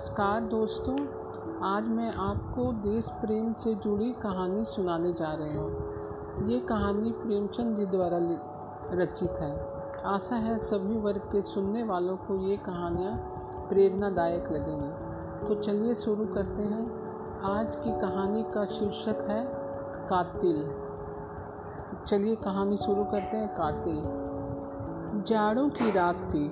नमस्कार दोस्तों, आज मैं आपको देश प्रेम से जुड़ी कहानी सुनाने जा रही हूँ। ये कहानी प्रेमचंद जी द्वारा रचित है। आशा है सभी वर्ग के सुनने वालों को ये कहानियाँ प्रेरणादायक लगेंगी। तो चलिए शुरू करते हैं। आज की कहानी का शीर्षक है, कातिल। चलिए कहानी शुरू करते हैं, कातिल। जाड़ों की रात थी।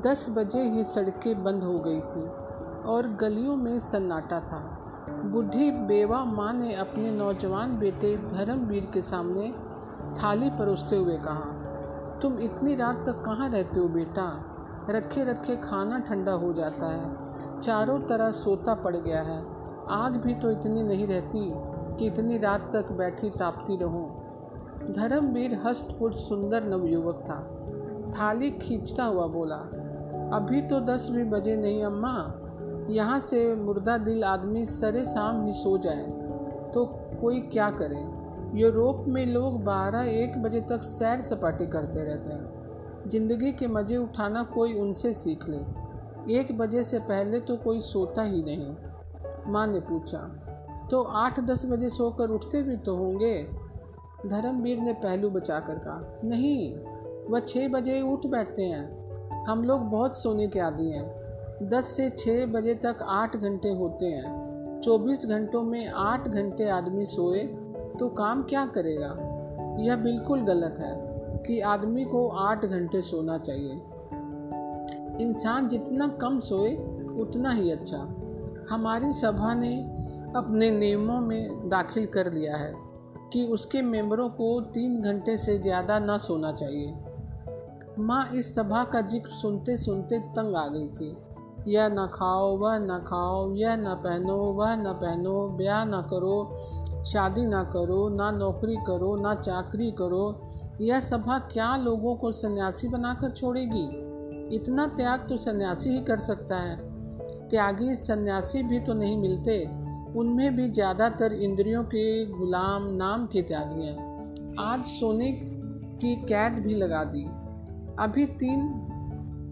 दस बजे ही सड़कें बंद हो गई थी। और गलियों में सन्नाटा था। बूढ़ी बेवा माँ ने अपने नौजवान बेटे धर्मवीर के सामने थाली परोसते हुए कहा, तुम इतनी रात तक कहाँ रहते हो बेटा? रखे रखे खाना ठंडा हो जाता है। चारों तरह सोता पड़ गया है। आग भी तो इतनी नहीं रहती कि इतनी रात तक बैठी तापती रहूँ। धर्मवीर हस्तपुट सुंदर नवयुवक था। थाली खींचता हुआ बोला, अभी तो दस भी बजे नहीं, अम्मा। यहाँ से मुर्दा दिल आदमी सरे शाम ही सो जाए तो कोई क्या करे? यूरोप में लोग बारह एक बजे तक सैर सपाटे करते रहते हैं। ज़िंदगी के मज़े उठाना कोई उनसे सीख ले। एक बजे से पहले तो कोई सोता ही नहीं। माँ ने पूछा तो आठ दस बजे सोकर उठते भी तो होंगे? धर्मवीर ने पहलू बचाकर कहा, नहीं, वह छः बजे उठ बैठते हैं। हम लोग बहुत सोने के आदि हैं। दस से छः बजे तक आठ घंटे होते हैं। चौबीस घंटों में आठ घंटे आदमी सोए तो काम क्या करेगा? यह बिल्कुल गलत है कि आदमी को आठ घंटे सोना चाहिए। इंसान जितना कम सोए, उतना ही अच्छा। हमारी सभा ने अपने नियमों में दाखिल कर लिया है कि उसके मेंबरों को तीन घंटे से ज़्यादा ना सोना चाहिए। माँ इस सभा का ज़िक्र सुनते सुनते तंग आ गई थी। यह न खाओ, वह न खाओ, यह न पहनो, वह न पहनो, ब्याह न करो, शादी ना करो, ना नौकरी करो, ना चाकरी करो। यह सभा क्या लोगों को सन्यासी बनाकर छोड़ेगी? इतना त्याग तो सन्यासी ही कर सकता है। त्यागी सन्यासी भी तो नहीं मिलते। उनमें भी ज़्यादातर इंद्रियों के गुलाम नाम के त्यागी हैं। आज सोने की कैद भी लगा दी। अभी तीन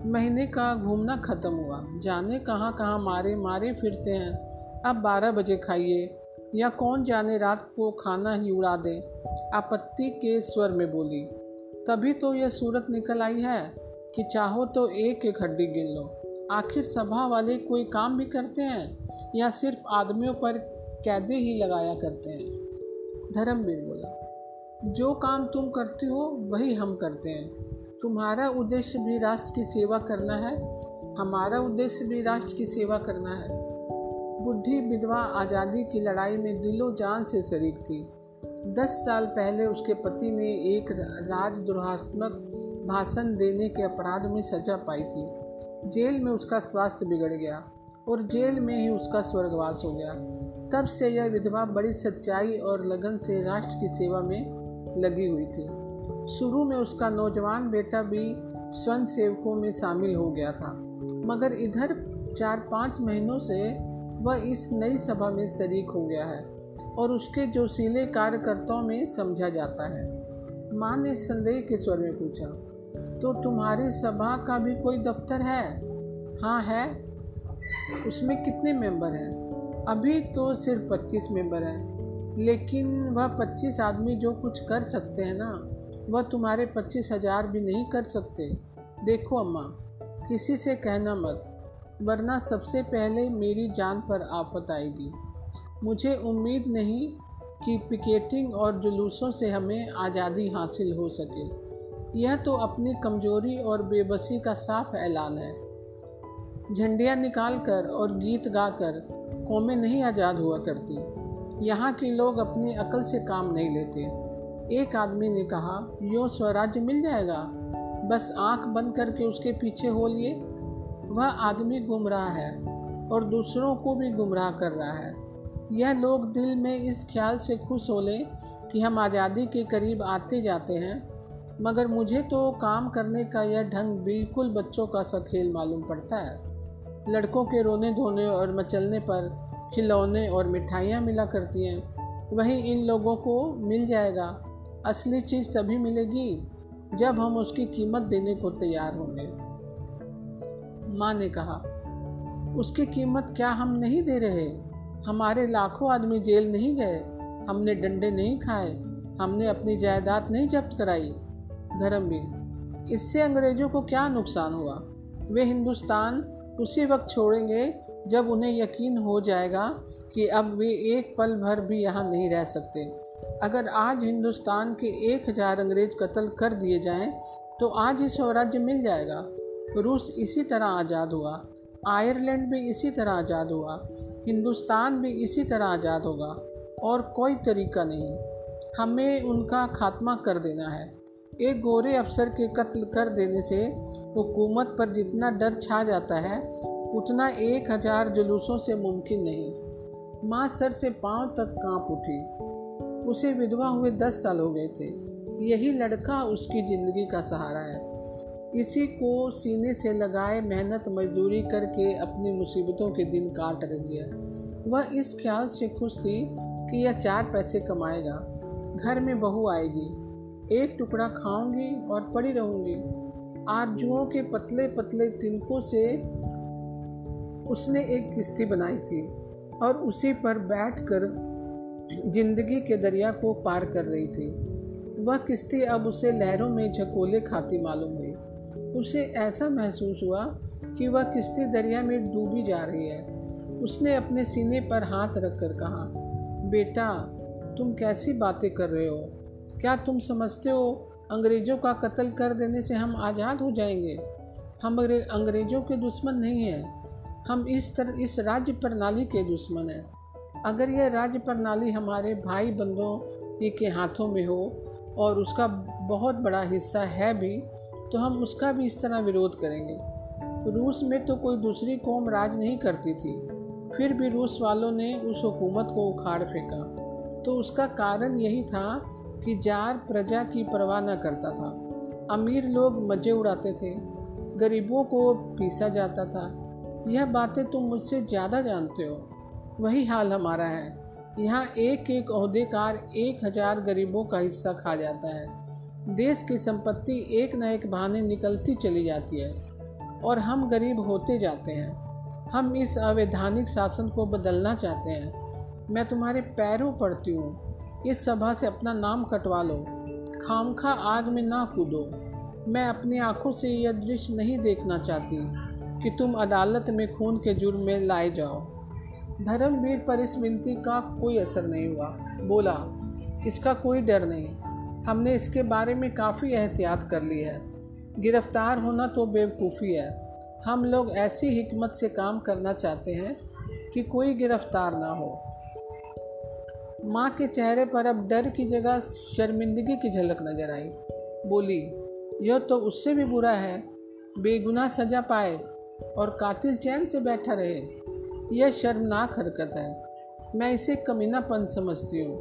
महीने का घूमना ख़त्म हुआ। जाने कहाँ कहाँ मारे मारे फिरते हैं। अब बारह बजे खाइए। या कौन जाने रात को खाना ही उड़ा दे। आपत्ति के स्वर में बोली। तभी तो यह सूरत निकल आई है कि चाहो तो एक एक हड्डी गिन लो। आखिर सभा वाले कोई काम भी करते हैं? या सिर्फ़ आदमियों पर कैदे ही लगाया करते हैं? धर्मवीर बोला, जो काम तुम करते हो, वही हम करते हैं। तुम्हारा उद्देश्य भी राष्ट्र की सेवा करना है, हमारा उद्देश्य भी राष्ट्र की सेवा करना है। बुढ़ी विधवा आज़ादी की लड़ाई में दिलो जान से शरीक थी। दस साल पहले उसके पति ने एक राजद्रोहात्मक भाषण देने के अपराध में सजा पाई थी। जेल में उसका स्वास्थ्य बिगड़ गया और जेल में ही उसका स्वर्गवास हो गया। तब से यह विधवा बड़ी सच्चाई और लगन से राष्ट्र की सेवा में लगी हुई थी। शुरू में उसका नौजवान बेटा भी स्वयं सेवकों में शामिल हो गया था। मगर इधर चार पाँच महीनों से वह इस नई सभा में शरीक हो गया है और उसके जोशीले कार्यकर्ताओं में समझा जाता है। माँ ने संदेह के स्वर में पूछा तो तुम्हारी सभा का भी कोई दफ्तर है? हाँ है। उसमें कितने मेंबर हैं? अभी तो सिर्फ़ पच्चीस मेंबर हैं, लेकिन वह पच्चीस आदमी जो कुछ कर सकते हैं ना वह तुम्हारे पच्चीस हज़ार भी नहीं कर सकते। देखो अम्मा, किसी से कहना मत, वरना सबसे पहले मेरी जान पर आफत आएगी। मुझे उम्मीद नहीं कि पिकेटिंग और जुलूसों से हमें आज़ादी हासिल हो सके। यह तो अपनी कमज़ोरी और बेबसी का साफ़ ऐलान है। झंडियाँ निकाल कर और गीत गाकर कौमें नहीं आज़ाद हुआ करती। यहाँ के लोग अपनी अकल से काम नहीं लेते। एक आदमी ने कहा, यो स्वराज्य मिल जाएगा? बस आँख बंद करके उसके पीछे हो लिए। वह आदमी गुमराह है और दूसरों को भी गुमराह कर रहा है। यह लोग दिल में इस ख्याल से खुश हो लें कि हम आज़ादी के करीब आते जाते हैं। मगर मुझे तो काम करने का यह ढंग बिल्कुल बच्चों का सा खेल मालूम पड़ता है। लड़कों के रोने धोने और मचलने पर खिलौने और मिठाइयाँ मिला करती हैं। वहीं इन लोगों को मिल जाएगा। असली चीज़ तभी मिलेगी जब हम उसकी कीमत देने को तैयार होंगे। माँ ने कहा, उसकी कीमत क्या हम नहीं दे रहे? हमारे लाखों आदमी जेल नहीं गए, हमने डंडे नहीं खाए, हमने अपनी जायदाद नहीं जब्त कराई। धर्मवीर, इससे अंग्रेज़ों को क्या नुकसान हुआ? वे हिंदुस्तान उसी वक्त छोड़ेंगे जब उन्हें यकीन हो जाएगा कि अब वे एक पल भर भी यहाँ नहीं रह सकते। अगर आज हिंदुस्तान के एक हज़ार अंग्रेज़ कत्ल कर दिए जाएँ तो आज ही स्वराज्य मिल जाएगा। रूस इसी तरह आज़ाद हुआ, आयरलैंड भी इसी तरह आज़ाद हुआ, हिंदुस्तान भी इसी तरह आज़ाद होगा, और कोई तरीका नहीं। हमें उनका खात्मा कर देना है। एक गोरे अफसर के कत्ल कर देने से हुकूमत पर जितना डर छा जाता है, उतना एक हज़ार जुलूसों से मुमकिन नहीं। माँ सर से पाँव तक काँप उठी। उसे विधवा हुए दस साल हो गए थे। यही लड़का उसकी ज़िंदगी का सहारा है। इसी को सीने से लगाए मेहनत मजदूरी करके अपनी मुसीबतों के दिन काट रही है। वह इस ख्याल से खुश थी कि यह चार पैसे कमाएगा। घर में बहू आएगी। एक टुकड़ा खाऊँगी और पड़ी रहूँगी। आरजुओं के पतले पतले तिनकों से उसने एक किश्ती बनाई थी और उसी पर बैठकर ज़िंदगी के दरिया को पार कर रही थी। वह किस्ती अब उसे लहरों में झकोले खाती मालूम हुई। उसे ऐसा महसूस हुआ कि वह किस्ती दरिया में डूबी जा रही है। उसने अपने सीने पर हाथ रखकर कहा, बेटा, तुम कैसी बातें कर रहे हो? क्या तुम समझते हो अंग्रेज़ों का कत्ल कर देने से हम आज़ाद हो जाएँगे? हम अंग्रेज़ों के दुश्मन नहीं हैं। हम इस तरह इस राज्य प्रणाली के दुश्मन हैं। अगर यह राज्य प्रणाली हमारे भाई बंधुओं के हाथों में हो और उसका बहुत बड़ा हिस्सा है भी तो हम उसका भी इस तरह विरोध करेंगे। रूस में तो कोई दूसरी कौम राज नहीं करती थी। फिर भी रूस वालों ने उस हुकूमत को उखाड़ फेंका। तो उसका कारण यही था कि जार प्रजा की परवाह न करता था। अमीर लोग मज़े उड़ाते थे। गरीबों को पीसा जाता था। यह बातें तुम मुझसे ज़्यादा जानते हो। वही हाल हमारा है। यहाँ एक एक अहदेकार एक हज़ार गरीबों का हिस्सा खा जाता है। देश की संपत्ति एक न एक बहाने निकलती चली जाती है और हम गरीब होते जाते हैं। हम इस अवैधानिक शासन को बदलना चाहते हैं। मैं तुम्हारे पैरों पड़ती हूँ। इस सभा से अपना नाम कटवा लो। खामखा आग में ना कूदो। मैं अपनी आँखों से यह दृश्य नहीं देखना चाहती कि तुम अदालत में खून के जुर्म में लाए जाओ। धर्मवीर पर इस विनती का कोई असर नहीं हुआ। बोला, इसका कोई डर नहीं। हमने इसके बारे में काफ़ी एहतियात कर ली है। गिरफ़्तार होना तो बेवकूफ़ी है। हम लोग ऐसी हिकमत से काम करना चाहते हैं कि कोई गिरफ़्तार ना हो। माँ के चेहरे पर अब डर की जगह शर्मिंदगी की झलक नज़र आई। बोली, यह तो उससे भी बुरा है। बेगुनाह सजा पाए और कातिल चैन से बैठा रहे। यह शर्मनाक हरकत है। मैं इसे कमीनापन समझती हूँ।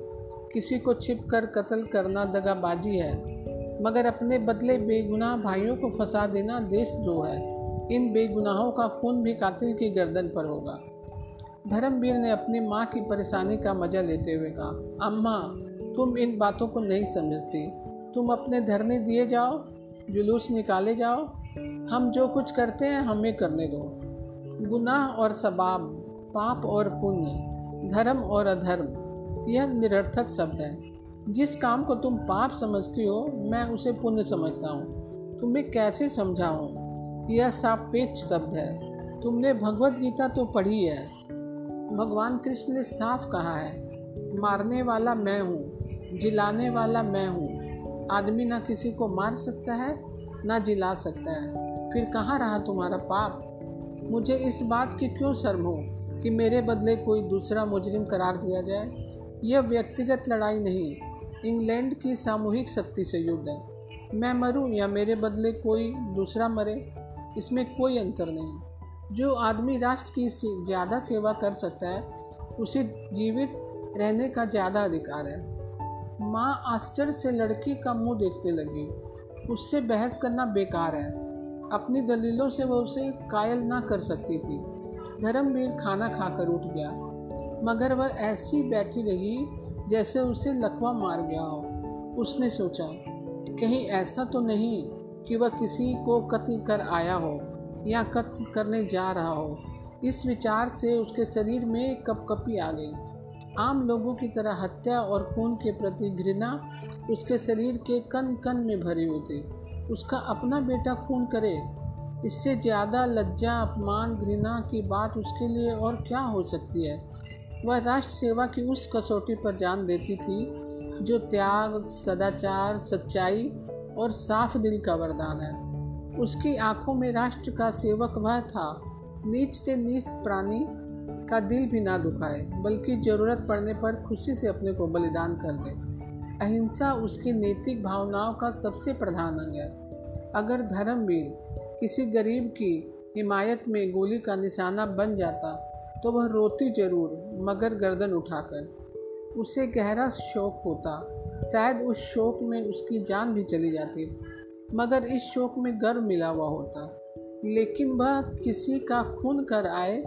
किसी को छिप कर कत्ल करना दगाबाजी है, मगर अपने बदले बेगुनाह भाइयों को फंसा देना देश जो है। इन बेगुनाहों का खून भी कातिल की गर्दन पर होगा। धर्मवीर ने अपनी माँ की परेशानी का मज़ा लेते हुए कहा, अम्मा, तुम इन बातों को नहीं समझती। तुम अपने धरने दिए जाओ, जुलूस निकाले जाओ। हम जो कुछ करते हैं, हमें करने दो। गुनाह और सबाब पाप और पुण्य, धर्म और अधर्म, यह निरर्थक शब्द है। जिस काम को तुम पाप समझती हो, मैं उसे पुण्य समझता हूँ। तुम्हें कैसे समझाऊँ? यह सापेक्ष शब्द है। तुमने भगवत गीता तो पढ़ी है। भगवान कृष्ण ने साफ़ कहा है, मारने वाला मैं हूँ, जिलाने वाला मैं हूँ। आदमी ना किसी को मार सकता है, ना जिला सकता है। फिर कहाँ रहा तुम्हारा पाप? मुझे इस बात की क्यों शर्म हो? कि मेरे बदले कोई दूसरा मुजरिम करार दिया जाए। यह व्यक्तिगत लड़ाई नहीं, इंग्लैंड की सामूहिक शक्ति से युद्ध है। मैं मरूं या मेरे बदले कोई दूसरा मरे, इसमें कोई अंतर नहीं। जो आदमी राष्ट्र की ज़्यादा सेवा कर सकता है, उसे जीवित रहने का ज़्यादा अधिकार है। माँ आश्चर्य से लड़की का मुँह देखने लगी। उससे बहस करना बेकार है। अपनी दलीलों से वह उसे कायल ना कर सकती थी। धर्मवीर खाना खाकर उठ गया। मगर वह ऐसी बैठी रही जैसे उसे लकवा मार गया हो। उसने सोचा, कहीं ऐसा तो नहीं कि वह किसी को कत्ल कर आया हो या कत्ल करने जा रहा हो। इस विचार से उसके शरीर में कपकपी आ गई। आम लोगों की तरह हत्या और खून के प्रति घृणा उसके शरीर के कन कन में भरी हुई थी उसका अपना बेटा खून करे इससे ज़्यादा लज्जा, अपमान, घृणा की बात उसके लिए और क्या हो सकती है? वह राष्ट्र सेवा की उस कसौटी पर जान देती थी, जो त्याग, सदाचार, सच्चाई और साफ़ दिल का वरदान है। उसकी आँखों में राष्ट्र का सेवक वह था। नीच से नीच प्राणी का दिल भी ना दुखाए, बल्कि ज़रूरत पड़ने पर खुशी से अपने को बलिदान कर दे। अहिंसा उसकी नैतिक भावनाओं का सबसे प्रधान अंग है। अगर धर्मवीर किसी गरीब की हिमायत में गोली का निशाना बन जाता तो वह रोती ज़रूर, मगर गर्दन उठाकर। उसे गहरा शौक होता। शायद उस शौक में उसकी जान भी चली जाती, मगर इस शौक में गर्व मिला हुआ होता। लेकिन वह किसी का खून कर आए,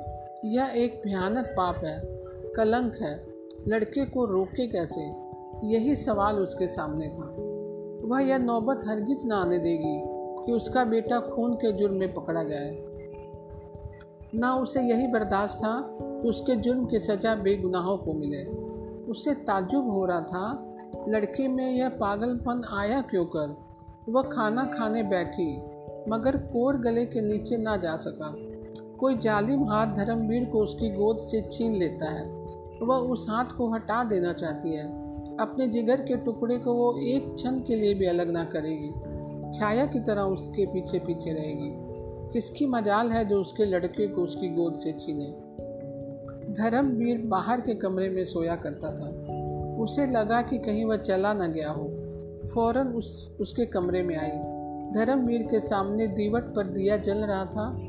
यह एक भयानक पाप है, कलंक है। लड़के को रोके कैसे? यही सवाल उसके सामने था। वह यह नौबत हरगिज ना आने देगी। कि उसका बेटा खून के जुर्म में पकड़ा जाए ना उसे यही बर्दाश्त था कि उसके जुर्म की सज़ा बेगुनाहों को मिले। उससे ताजुब हो रहा था, लड़के में यह पागलपन आया क्यों कर? वह खाना खाने बैठी, मगर कोर गले के नीचे ना जा सका। कोई जालिम हाथ धर्मवीर को उसकी गोद से छीन लेता है। वह उस हाथ को हटा देना चाहती है। अपने जिगर के टुकड़े को वो एक क्षण के लिए भी अलग ना करेगी। छाया की तरह उसके पीछे पीछे रहेगी। किसकी मजाल है जो उसके लड़के को उसकी गोद से छीने? धर्मवीर बाहर के कमरे में सोया करता था। उसे लगा कि कहीं वह चला न गया हो। फ़ौरन उस, उसके कमरे में आई। धर्मवीर के सामने दीवट पर दिया जल रहा था।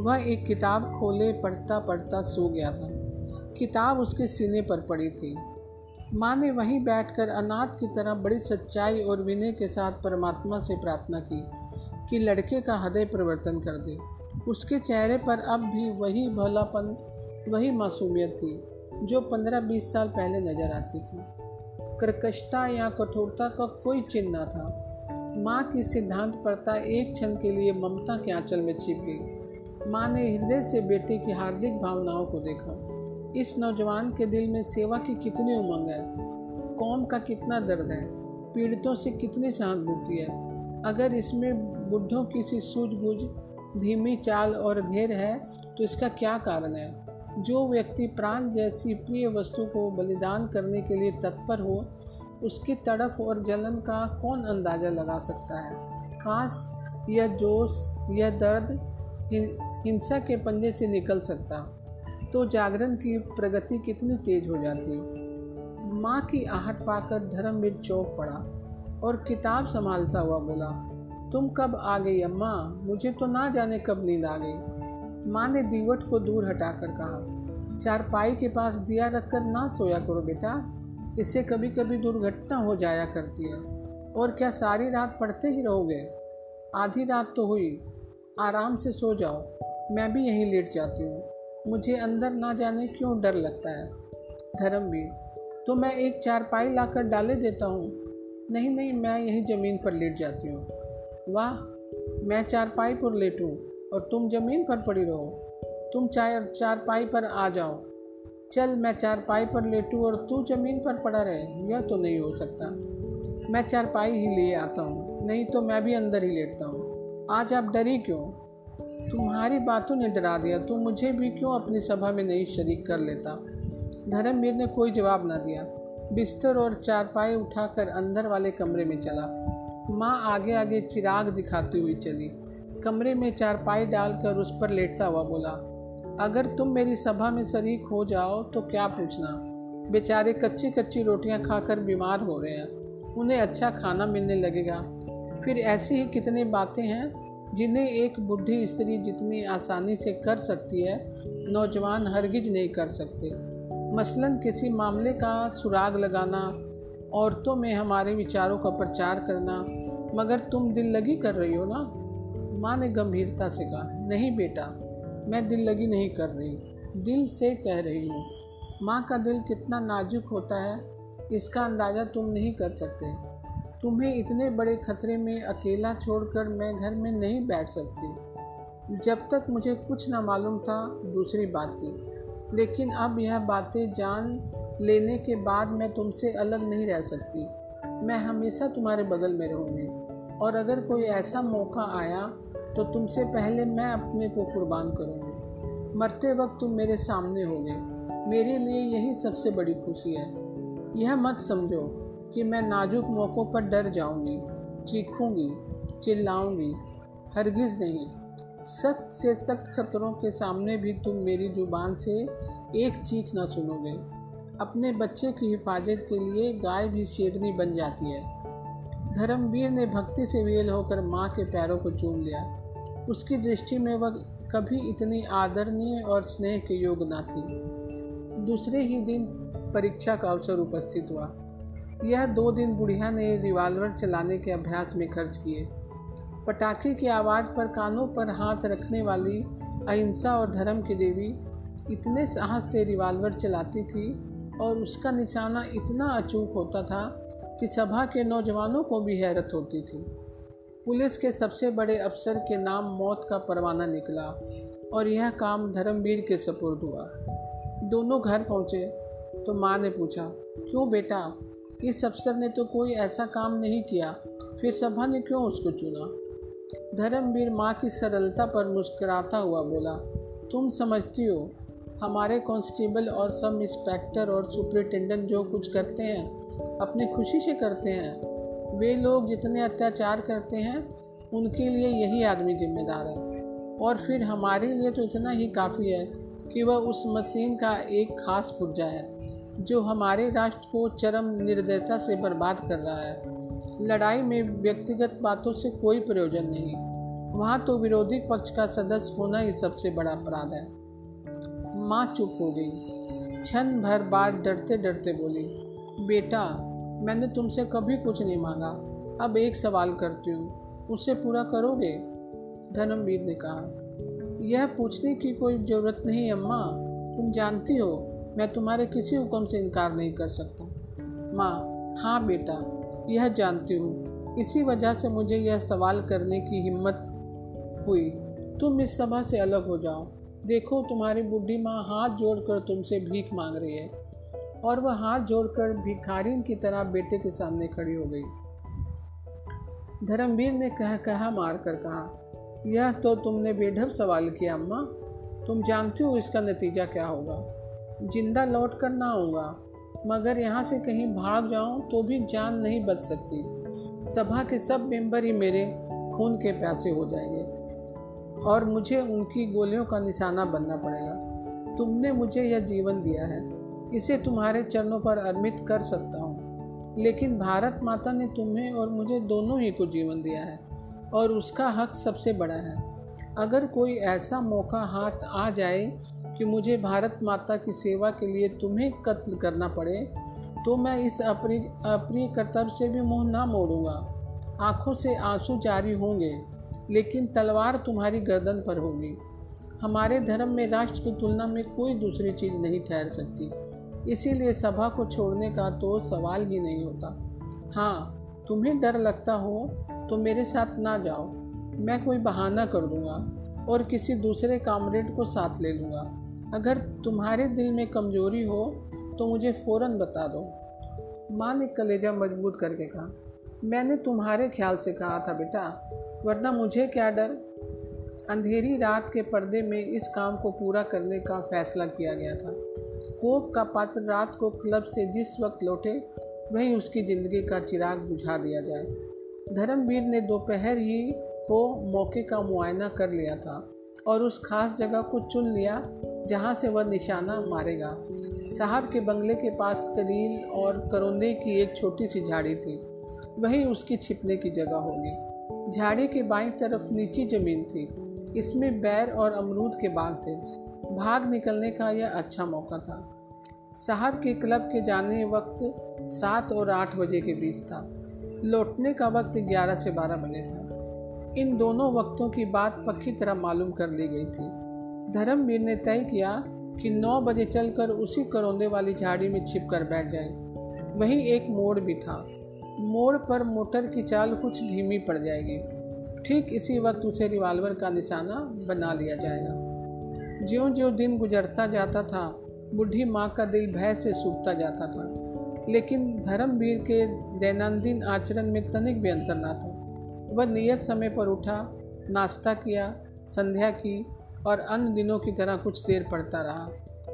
वह एक किताब खोले पढ़ता पढ़ता सो गया था। किताब उसके सीने पर पड़ी थी। माँ ने वहीं बैठकर अनाथ की तरह बड़ी सच्चाई और विनय के साथ परमात्मा से प्रार्थना की कि लड़के का हृदय परिवर्तन कर दे। उसके चेहरे पर अब भी वही भलापन, वही मासूमियत थी, जो पंद्रह बीस साल पहले नज़र आती थी। कर्कशता या कठोरता का कोई चिन्ह न था। माँ की सिद्धांत परता एक क्षण के लिए ममता के आंचल में छिप गई। माँ ने हृदय से बेटे की हार्दिक भावनाओं को देखा। इस नौजवान के दिल में सेवा की कितनी उमंग है? कौम का कितना दर्द है? पीड़ितों से कितनी सहानुभूति है? अगर इसमें बुढ़ों की सी सूझबूझ, धीमी चाल और धैर्य है तो इसका क्या कारण है? जो व्यक्ति प्राण जैसी प्रिय वस्तु को बलिदान करने के लिए तत्पर हो, उसकी तड़फ और जलन का कौन अंदाज़ा लगा सकता है? काश यह जोश, यह दर्द हिंसा के पंजे से निकल सकता। तो जागरण की प्रगति कितनी तेज हो जाती। माँ की आहट पाकर धर्मवीर चौक पड़ा और किताब संभालता हुआ बोला, तुम कब आ गई अम्मा? मुझे तो ना जाने कब नींद आ गई। माँ ने दीवट को दूर हटाकर कहा, चारपाई के पास दिया रखकर ना सोया करो बेटा। इससे कभी कभी दुर्घटना हो जाया करती है। और क्या सारी रात पढ़ते ही रहोगे? आधी रात तो हुई। आराम से सो जाओ। मैं भी यहीं लेट जाती हूँ। मुझे अंदर ना जाने क्यों डर लगता है? धर्मवीर तो मैं एक चारपाई लाकर डाले देता हूँ। नहीं नहीं, मैं यहीं ज़मीन पर लेट जाती हूँ। वाह, मैं चारपाई पर लेटूँ और तुम ज़मीन पर पड़ी रहो। तुम चार चारपाई पर आ जाओ। चल, मैं चारपाई पर लेटूँ और तू ज़मीन पर पड़ा रहे। यह तो नहीं हो सकता। मैं चारपाई ही ले आता हूँ। नहीं तो मैं भी अंदर ही लेटता हूँ। आज आप डरी क्यों? तुम्हारी बातों ने डरा दिया तुम मुझे भी क्यों अपनी सभा में नहीं शरीक कर लेता? धर्मवीर ने कोई जवाब ना दिया। बिस्तर और चारपाई उठाकर अंदर वाले कमरे में चला। माँ आगे आगे चिराग दिखाती हुई चली। कमरे में चारपाई डालकर उस पर लेटता हुआ बोला, अगर तुम मेरी सभा में शरीक हो जाओ तो क्या पूछना? बेचारे कच्ची कच्ची रोटियाँ खाकर बीमार हो रहे हैं। उन्हें अच्छा खाना मिलने लगेगा। फिर ऐसी ही कितनी बातें हैं? जिन्हें एक बुढ़ी स्त्री जितनी आसानी से कर सकती है, नौजवान हरगिज नहीं कर सकते। मसलन किसी मामले का सुराग लगाना, औरतों में हमारे विचारों का प्रचार करना, मगर तुम दिल लगी कर रही हो ना? माँ ने गंभीरता से कहा, नहीं बेटा, मैं दिल लगी नहीं कर रही, दिल से कह रही हूँ। माँ का दिल कितना नाजुक होता है, इसका अंदाज़ा तुम नहीं कर सकते। तुम्हें इतने बड़े खतरे में अकेला छोड़कर मैं घर में नहीं बैठ सकती। जब तक मुझे कुछ ना मालूम था, दूसरी बात थी। लेकिन अब यह बातें जान लेने के बाद मैं तुमसे अलग नहीं रह सकती। मैं हमेशा तुम्हारे बगल में रहूँगी। और अगर कोई ऐसा मौका आया तो तुमसे पहले मैं अपने को कुर्बान करूँगी। मरते वक्त तुम मेरे सामने होगे। मेरे लिए यही सबसे बड़ी खुशी है। यह मत समझो कि मैं नाजुक मौक़ों पर डर जाऊँगी, चीखूँगी, चिल्लाऊँगी, हरगिज़ नहीं। सख्त से सख्त खतरों के सामने भी तुम मेरी ज़ुबान से एक चीख ना सुनोगे। अपने बच्चे की हिफाजत के लिए गाय भी शेरनी बन जाती है। धर्मवीर ने भक्ति से वेल होकर माँ के पैरों को चूम लिया। उसकी दृष्टि में वह कभी इतनी आदरणीय और स्नेह के योग ना थी। दूसरे ही दिन परीक्षा का अवसर उपस्थित हुआ। यह दो दिन बुढ़िया ने रिवाल्वर चलाने के अभ्यास में खर्च किए। पटाखे की आवाज़ पर कानों पर हाथ रखने वाली अहिंसा और धर्म की देवी इतने साहस से रिवाल्वर चलाती थी और उसका निशाना इतना अचूक होता था कि सभा के नौजवानों को भी हैरत होती थी। पुलिस के सबसे बड़े अफसर के नाम मौत का परवाना निकला और यह काम धर्मवीर के सपुर्द हुआ। दोनों घर पहुँचे तो माँ ने पूछा, क्यों बेटा? इस अफसर ने तो कोई ऐसा काम नहीं किया। फिर सभा ने क्यों उसको चुना? धर्मवीर माँ की सरलता पर मुस्कराता हुआ बोला, तुम समझती हो, हमारे कांस्टेबल और सब इंस्पेक्टर और सुपरिटेंडेंट जो कुछ करते हैं, अपनी खुशी से करते हैं। वे लोग जितने अत्याचार करते हैं, उनके लिए यही आदमी जिम्मेदार है। और फिर हमारे लिए तो इतना ही काफ़ी है कि वह उस मशीन का एक खास पुर्जा है। जो हमारे राष्ट्र को चरम निर्दयता से बर्बाद कर रहा है। लड़ाई में व्यक्तिगत बातों से कोई प्रयोजन नहीं। वहाँ तो विरोधी पक्ष का सदस्य होना ही सबसे बड़ा अपराध है। माँ चुप हो गई। क्षण भर बाद डरते डरते बोली, बेटा, मैंने तुमसे कभी कुछ नहीं मांगा। अब एक सवाल करती हूँ। उसे पूरा करोगे? धर्मवीर ने कहा, यह पूछने की कोई ज़रूरत नहीं अम्मा। तुम जानती हो मैं तुम्हारे किसी हुक्म से इनकार नहीं कर सकता। माँ हाँ बेटा, यह जानती हूँ। इसी वजह से मुझे यह सवाल करने की हिम्मत हुई। तुम इस सभा से अलग हो जाओ। देखो, तुम्हारी बुढ़ी माँ हाथ जोड़कर तुमसे भीख मांग रही है और वह हाथ जोड़कर भिखारिन की तरह बेटे के सामने खड़ी हो गई। धर्मवीर ने कह कहा मार कर कहा, यह तो तुमने बेढब सवाल किया अम्मा तुम जानती हो इसका नतीजा क्या होगा। ज़िंदा लौट कर ना आऊँगा मगर यहाँ से कहीं भाग जाऊँ तो भी जान नहीं बच सकती। सभा के सब मेंबर ही मेरे खून के प्यासे हो जाएँगे। और मुझे उनकी गोलियों का निशाना बनना पड़ेगा। तुमने मुझे यह जीवन दिया है। इसे तुम्हारे चरणों पर अर्पित कर सकता हूँ। लेकिन भारत माता ने तुम्हें और मुझे दोनों ही को जीवन दिया है और उसका हक सबसे बड़ा है। अगर कोई ऐसा मौका हाथ आ जाए कि मुझे भारत माता की सेवा के लिए तुम्हें कत्ल करना पड़े तो मैं इस अप्रिय अप्रिय कर्तव्य से भी मुँह ना मोड़ूँगा। आँखों से आँसू जारी होंगे, लेकिन तलवार तुम्हारी गर्दन पर होगी। हमारे धर्म में राष्ट्र की तुलना में कोई दूसरी चीज़ नहीं ठहर सकती। इसीलिए सभा को छोड़ने का तो सवाल ही नहीं होता। हाँ तुम्हें डर लगता हो तो मेरे साथ ना जाओ। मैं कोई बहाना कर दूँगा और किसी दूसरे कामरेड को साथ ले लूँगा। अगर तुम्हारे दिल में कमज़ोरी हो तो मुझे फ़ौरन बता दो। माँ ने कलेजा मज़बूत करके कहा, मैंने तुम्हारे ख्याल से कहा था बेटा, वरना मुझे क्या डर? अंधेरी रात के पर्दे में इस काम को पूरा करने का फैसला किया गया था। कोप का पात्र रात को क्लब से जिस वक्त लौटे, वहीं उसकी ज़िंदगी का चिराग बुझा दिया जाए। धर्मवीर ने दोपहर ही को मौके का मुआयना कर लिया था। और उस खास जगह को चुन लिया, जहाँ से वह निशाना मारेगा। साहब के बंगले के पास करील और करौंदे की एक छोटी सी झाड़ी थी। वही उसकी छिपने की जगह होगी। झाड़ी के बाईं तरफ़ नीची ज़मीन थी। इसमें बैर और अमरूद के बाग थे। भाग निकलने का यह अच्छा मौका था। साहब के क्लब के जाने वक्त सात और आठ बजे के बीच था। लौटने का वक्त ग्यारह से बारह बजे था। इन दोनों वक्तों की बात पक्की तरह मालूम कर ली गई थी। धर्मवीर ने तय किया कि नौ बजे चलकर उसी करौंदे वाली झाड़ी में छिप कर बैठ जाए। वहीं एक मोड़ भी था। मोड़ पर मोटर की चाल कुछ धीमी पड़ जाएगी। ठीक इसी वक्त उसे रिवाल्वर का निशाना बना लिया जाएगा। ज्यो ज्यो दिन गुजरता जाता था, बूढ़ी माँ का दिल भय से सूखता जाता था। लेकिन धर्मवीर के दैनंदिन आचरण में तनिक भी अंतर ना था। वह नियत समय पर उठा, नाश्ता किया, संध्या की और अन्य दिनों की तरह कुछ देर पड़ता रहा।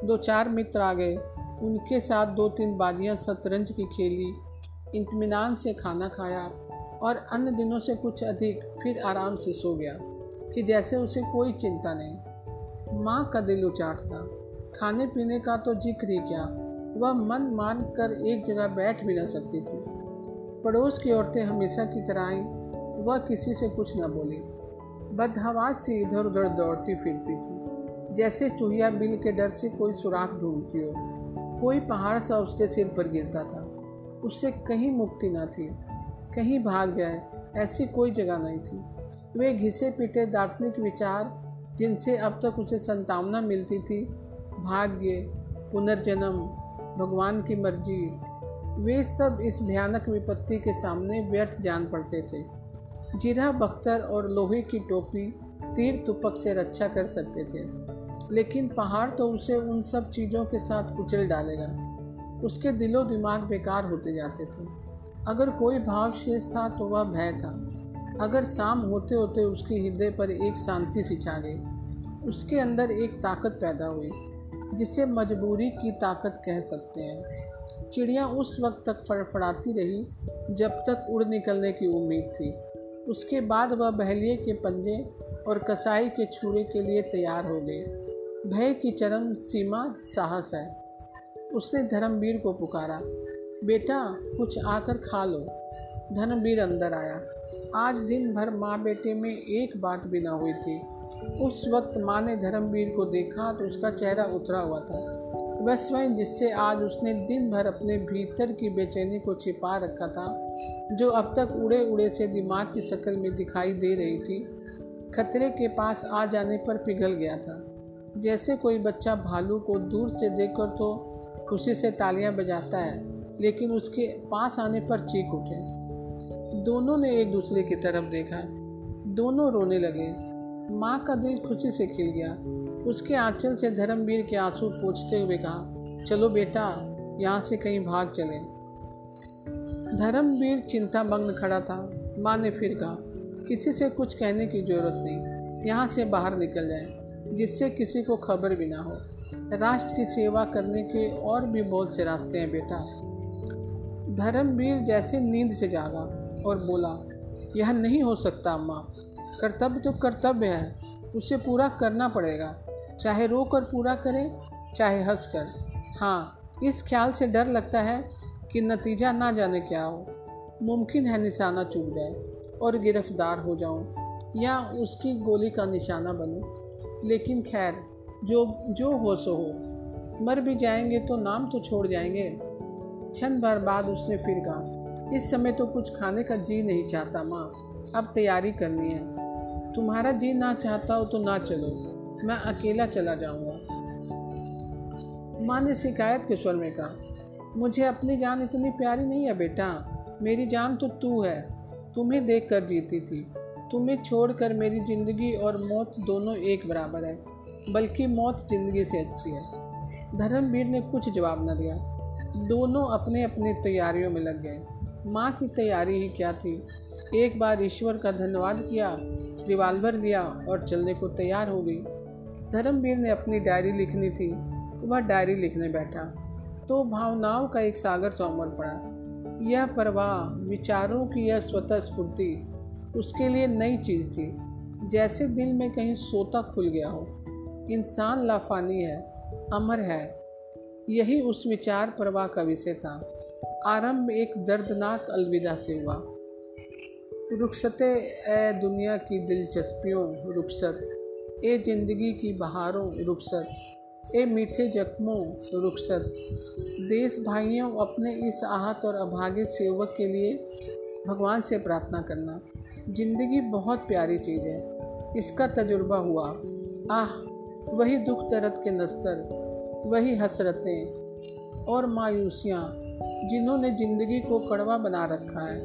दो चार मित्र आ गए। उनके साथ दो तीन बाजियाँ शतरंज की खेली, इत्मीनान से खाना खाया और अन्य दिनों से कुछ अधिक फिर आराम से सो गया कि जैसे उसे कोई चिंता नहीं। माँ का दिल उचाट था खाने पीने का तो ज़िक्र ही क्या। वह मन मान कर एक जगह बैठ भी न सकती थी। पड़ोस की औरतें हमेशा की तरह आई। वह किसी से कुछ न बोली। बदहवास से इधर उधर दौड़ती फिरती थी। जैसे चूहिया बिल के डर से कोई सुराख ढूंढती हो। कोई पहाड़ सा उसके सिर पर गिरता था। उससे कहीं मुक्ति न थी। कहीं भाग जाए, ऐसी कोई जगह नहीं थी। वे घिसे पिटे दार्शनिक विचार, जिनसे अब तक उसे संतावना मिलती थी, भाग्य, पुनर्जन्म, भगवान की मर्ज़ी। वे सब इस भयानक विपत्ति के सामने व्यर्थ जान पड़ते थे। जीरा बख्तर और लोहे की टोपी, तीर तुपक से रक्षा कर सकते थे। लेकिन पहाड़ तो उसे उन सब चीज़ों के साथ कुचल डालेगा। उसके दिलो दिमाग बेकार होते जाते थे। अगर कोई भाव शेष था तो वह भय था। अगर शाम होते होते उसके हृदय पर एक शांति सी छा गई। उसके अंदर एक ताकत पैदा हुई, जिसे मजबूरी की ताकत कह सकते हैं। चिड़िया उस वक्त तक फड़फड़ाती रही, जब तक उड़ निकलने की उम्मीद थी। उसके बाद वह बहलिए के पंजे और कसाई के छुरे के लिए तैयार हो गई भय की चरम सीमा साहस है। उसने धर्मवीर को पुकारा, बेटा, कुछ आकर खा लो। धर्मवीर अंदर आया। आज दिन भर माँ बेटे में एक बात भी ना हुई थी। उस वक्त माँ ने धर्मवीर को देखा तो उसका चेहरा उतरा हुआ था। वह स्वयं जिससे आज उसने दिन भर अपने भीतर की बेचैनी को छिपा रखा था, जो अब तक उड़े उड़े से दिमाग की शक्ल में दिखाई दे रही थी। खतरे के पास आ जाने पर पिघल गया था। जैसे कोई बच्चा भालू को दूर से देखकर तो खुशी से तालियाँ बजाता है, लेकिन उसके पास आने पर चीख उठे। दोनों ने एक दूसरे की तरफ़ देखा। दोनों रोने लगे। माँ का दिल खुशी से खिल गया। उसके आंचल से धर्मवीर के आँसू पोछते हुए कहा, चलो बेटा, यहाँ से कहीं भाग चले। धर्मवीर चिंता मग्न खड़ा था। माँ ने फिर कहा, किसी से कुछ कहने की ज़रूरत नहीं। यहाँ से बाहर निकल जाए, जिससे किसी को खबर भी ना हो। राष्ट्र की सेवा करने के और भी बहुत से रास्ते हैं बेटा। धर्मवीर जैसे नींद से जागा और बोला, यह नहीं हो सकता अम्मा कर्तव्य तो कर्तव्य है। उसे पूरा करना पड़ेगा। चाहे रो कर पूरा करें, चाहे हंस कर। हाँ इस ख्याल से डर लगता है कि नतीजा ना जाने क्या हो। मुमकिन है निशाना चूक जाए और गिरफ़्तार हो जाऊँ, या उसकी गोली का निशाना बनूं। लेकिन खैर, जो जो हो सो हो। मर भी जाएँगे तो नाम तो छोड़ जाएँगे। क्षण भर बाद उसने फिर कहा, इस समय तो कुछ खाने का जी नहीं चाहता माँ। अब तैयारी करनी है। तुम्हारा जी ना चाहता हो तो ना चलो। मैं अकेला चला जाऊँगा। माँ ने शिकायत के स्वर में कहा, मुझे अपनी जान इतनी प्यारी नहीं है बेटा। मेरी जान तो तू है। तुम्हें देख कर जीती थी। तुम्हें छोड़कर मेरी ज़िंदगी और मौत दोनों एक बराबर है, बल्कि मौत ज़िंदगी से अच्छी है। धर्मवीर ने कुछ जवाब न दिया। दोनों अपने अपने तैयारियों में लग गए। माँ की तैयारी ही क्या थी? एक बार ईश्वर का धन्यवाद किया, रिवाल्वर लिया और चलने को तैयार हो गई। धर्मवीर ने अपनी डायरी लिखनी थी वह डायरी लिखने बैठा। तो भावनाओं का एक सागर चौमर पड़ा। यह परवाह, विचारों की यह स्वतः स्फूर्ति, उसके लिए नई चीज़ थी। जैसे दिल में कहीं सोता खुल गया हो। इंसान लाफानी है, अमर है। यही उस विचार प्रवाह का विषय था। आरंभ एक दर्दनाक अलविदा से हुआ। रुखसते दुनिया की दिलचस्पियों, रुखसत। ए ज़िंदगी की बहारों रुखसत, ए मीठे जख्मों रुखसत। देश भाइयों, अपने इस आहत और अभागे सेवक के लिए भगवान से प्रार्थना करना। ज़िंदगी बहुत प्यारी चीज़ है। इसका तजुर्बा हुआ। आह, वही दुख दर्द के नस्तर, वही हसरतें और मायूसियाँ जिन्होंने ज़िंदगी को कड़वा बना रखा है।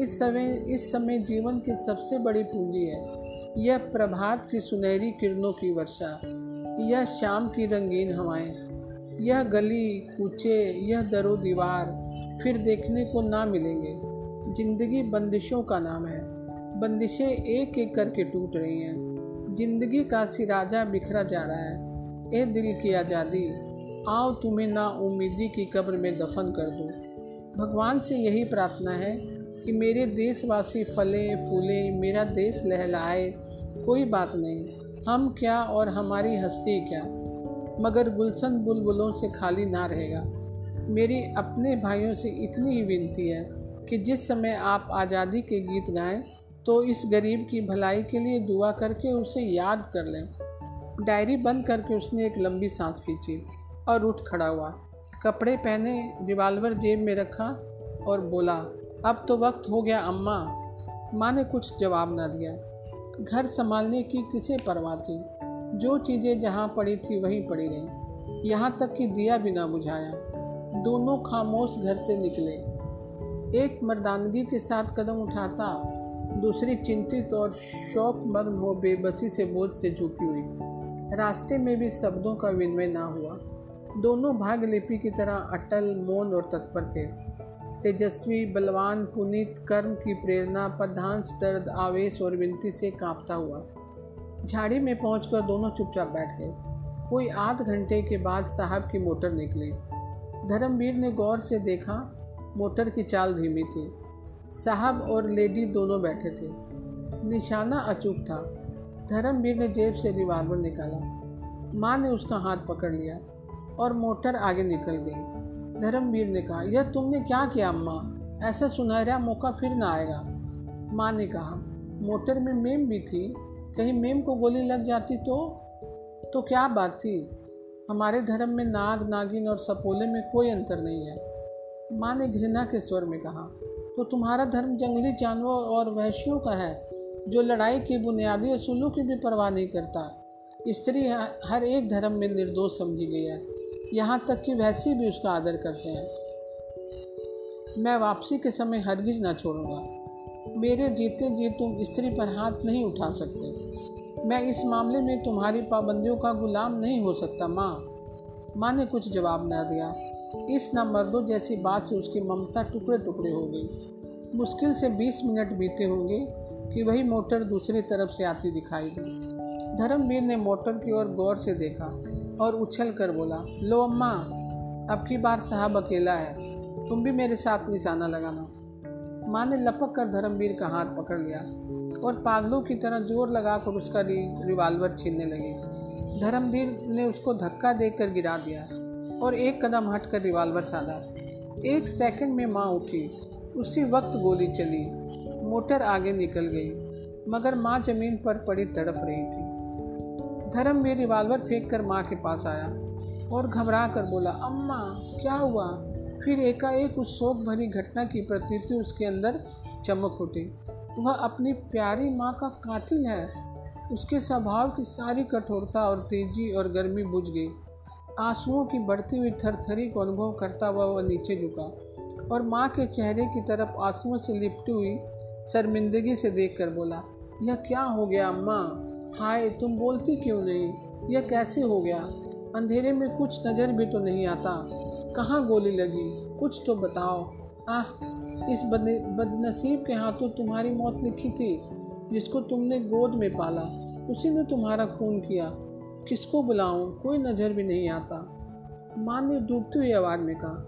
इस समय इस समय जीवन की सबसे बड़ी पूंजी है। यह प्रभात की सुनहरी किरणों की वर्षा, यह शाम की रंगीन हवाएँ, यह गली कूचे यह दरो दीवार, फिर देखने को ना मिलेंगे। ज़िंदगी बंदिशों का नाम है। बंदिशें एक एक करके टूट रही हैं। ज़िंदगी का सिराजा बिखरा जा रहा है। ए दिल की आज़ादी, आओ तुम्हें ना उम्मीदी की कब्र में दफन कर दो। भगवान से यही प्रार्थना है कि मेरे देशवासी फले, फूले मेरा देश लहलाए, कोई बात नहीं। हम क्या और हमारी हस्ती क्या? मगर गुलशन बुलबुलों से खाली ना रहेगा। मेरी अपने भाइयों से इतनी ही विनती है कि जिस समय आप आज़ादी के गीत गाएँ तो इस गरीब की भलाई के लिए दुआ करके उसे याद कर लें। डायरी बंद करके उसने एक लंबी सांस खींची और उठ खड़ा हुआ। कपड़े पहने, रिवाल्वर जेब में रखा और बोला अब तो वक्त हो गया अम्मा। माँ ने कुछ जवाब ना दिया। घर संभालने की किसे परवाह थी? जो चीज़ें जहाँ पड़ी थी वहीं पड़ी रहीं। यहाँ तक कि दिया भी ना बुझाया। दोनों खामोश घर से निकले। एक मर्दानगी के साथ कदम उठाता, दूसरी चिंतित और शौक मग्न हो बेबसी से बोझ से झुकी हुई। रास्ते में भी शब्दों का विनिमय ना हुआ। दोनों भाग्यलिपि की तरह अटल, मौन और तत्पर थे। तेजस्वी, बलवान, पुनीत, कर्म की प्रेरणा पदांश दर्द आवेश और विनती से कांपता हुआ। झाड़ी में पहुंचकर दोनों चुपचाप बैठ गए। कोई आध घंटे के बाद साहब की मोटर निकली। धर्मवीर ने गौर से देखा, मोटर की चाल धीमी थी। साहब और लेडी दोनों बैठे थे। निशाना अचूक था। धर्मवीर ने जेब से रिवाल्वर निकाला। माँ ने उसका हाथ पकड़ लिया और मोटर आगे निकल गई। धर्मवीर ने कहा, यह तुमने क्या किया, अम्मा? ऐसा सुनहरा मौका फिर ना आएगा। माँ ने कहा, मोटर में मेम भी थी, कहीं मेम को गोली लग जाती तो? तो क्या बात थी? हमारे धर्म में नाग, नागिन और सपोले में कोई अंतर नहीं है। माँ ने घृणा के स्वर में कहा तो तुम्हारा धर्म जंगली जानवर और वहशियों का है, जो लड़ाई के बुनियादी असूलों की भी परवाह नहीं करता। स्त्री हर एक धर्म में निर्दोष समझी गई है। यहाँ तक कि वैसे भी उसका आदर करते हैं। मैं वापसी के समय हरगिज ना छोड़ूँगा। मेरे जीते जी तुम स्त्री पर हाथ नहीं उठा सकते। मैं इस मामले में तुम्हारी पाबंदियों का गुलाम नहीं हो सकता, माँ। माँ ने कुछ जवाब ना दिया। इस न मर्दों जैसी बात से उसकी ममता टुकड़े टुकड़े हो गई। मुश्किल से बीस मिनट बीते होंगे कि वही मोटर दूसरी तरफ़ से आती दिखाई दी धर्मवीर ने मोटर की ओर गौर से देखा। और उछल कर बोला, लो अम्मा अब की बार साहब अकेला है। तुम भी मेरे साथ निशाना लगाना। माँ ने लपक कर धर्मवीर का हाथ पकड़ लिया और पागलों की तरह ज़ोर लगाकर उसका रिवाल्वर छीनने लगी। धर्मवीर ने उसको धक्का देकर गिरा दिया और एक कदम हटकर रिवाल्वर साधा। एक सेकंड में माँ उठी। उसी वक्त गोली चली। मोटर आगे निकल गई, मगर माँ ज़मीन पर पड़ी तड़प रही थी। धर्म में रिवाल्वर फेंक कर माँ के पास आया और घबरा कर बोला, अम्मा, क्या हुआ? फिर एकाएक उस शोक भरी घटना की प्रतीति उसके अंदर चमक उठी। वह अपनी प्यारी माँ का कातिल है। उसके स्वभाव की सारी कठोरता और तेज़ी और गर्मी बुझ गई। आंसुओं की बढ़ती हुई थरथरी को अनुभव करता हुआ वह नीचे झुका और माँ के चेहरे की तरफ़ आंसुओं से लिपटी हुई शर्मिंदगी से देखकर बोला, यह क्या हो गया, अम्मा? हाय, तुम बोलती क्यों नहीं? यह कैसे हो गया? अंधेरे में कुछ नज़र भी तो नहीं आता। कहाँ गोली लगी? कुछ तो बताओ। आह, इस बद बदनसीब के हाथों तुम्हारी मौत लिखी थी, जिसको तुमने गोद में पाला। उसी ने तुम्हारा खून किया। किसको बुलाऊं? कोई नज़र भी नहीं आता। माँ ने डूबती हुई आवाज़ में कहा,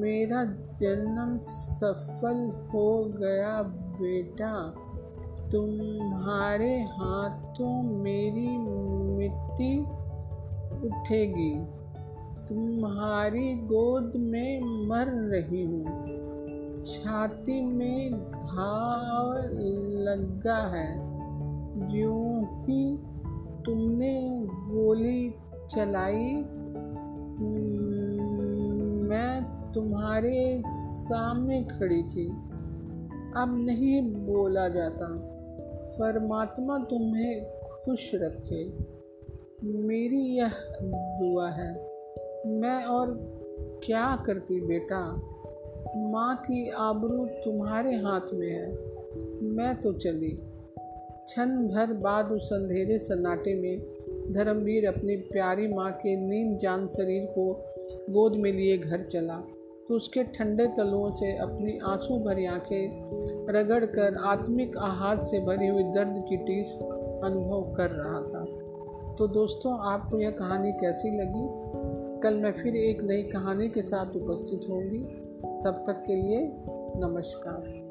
मेरा जन्म सफल हो गया, बेटा। तुम्हारे हाथों मेरी मिट्टी उठेगी। तुम्हारी गोद में मर रही हूँ। छाती में घाव लगा है। जो ही तुमने गोली चलाई। मैं तुम्हारे सामने खड़ी थी। अब नहीं बोला जाता। परमात्मा तुम्हें खुश रखे। मेरी यह दुआ है। मैं और क्या करती बेटा? माँ की आबरू तुम्हारे हाथ में है। मैं तो चली। क्षण भर बाद उस अंधेरे सन्नाटे में धर्मवीर अपनी प्यारी माँ के नींद जान शरीर को गोद में लिए घर चला। तो उसके ठंडे तलुओं से अपनी आँसू भरी आँखें रगड़कर आत्मिक आहात से भरी हुई दर्द की टीस अनुभव कर रहा था। तो दोस्तों, आपको यह कहानी कैसी लगी? कल मैं फिर एक नई कहानी के साथ उपस्थित होंगी। तब तक के लिए नमस्कार।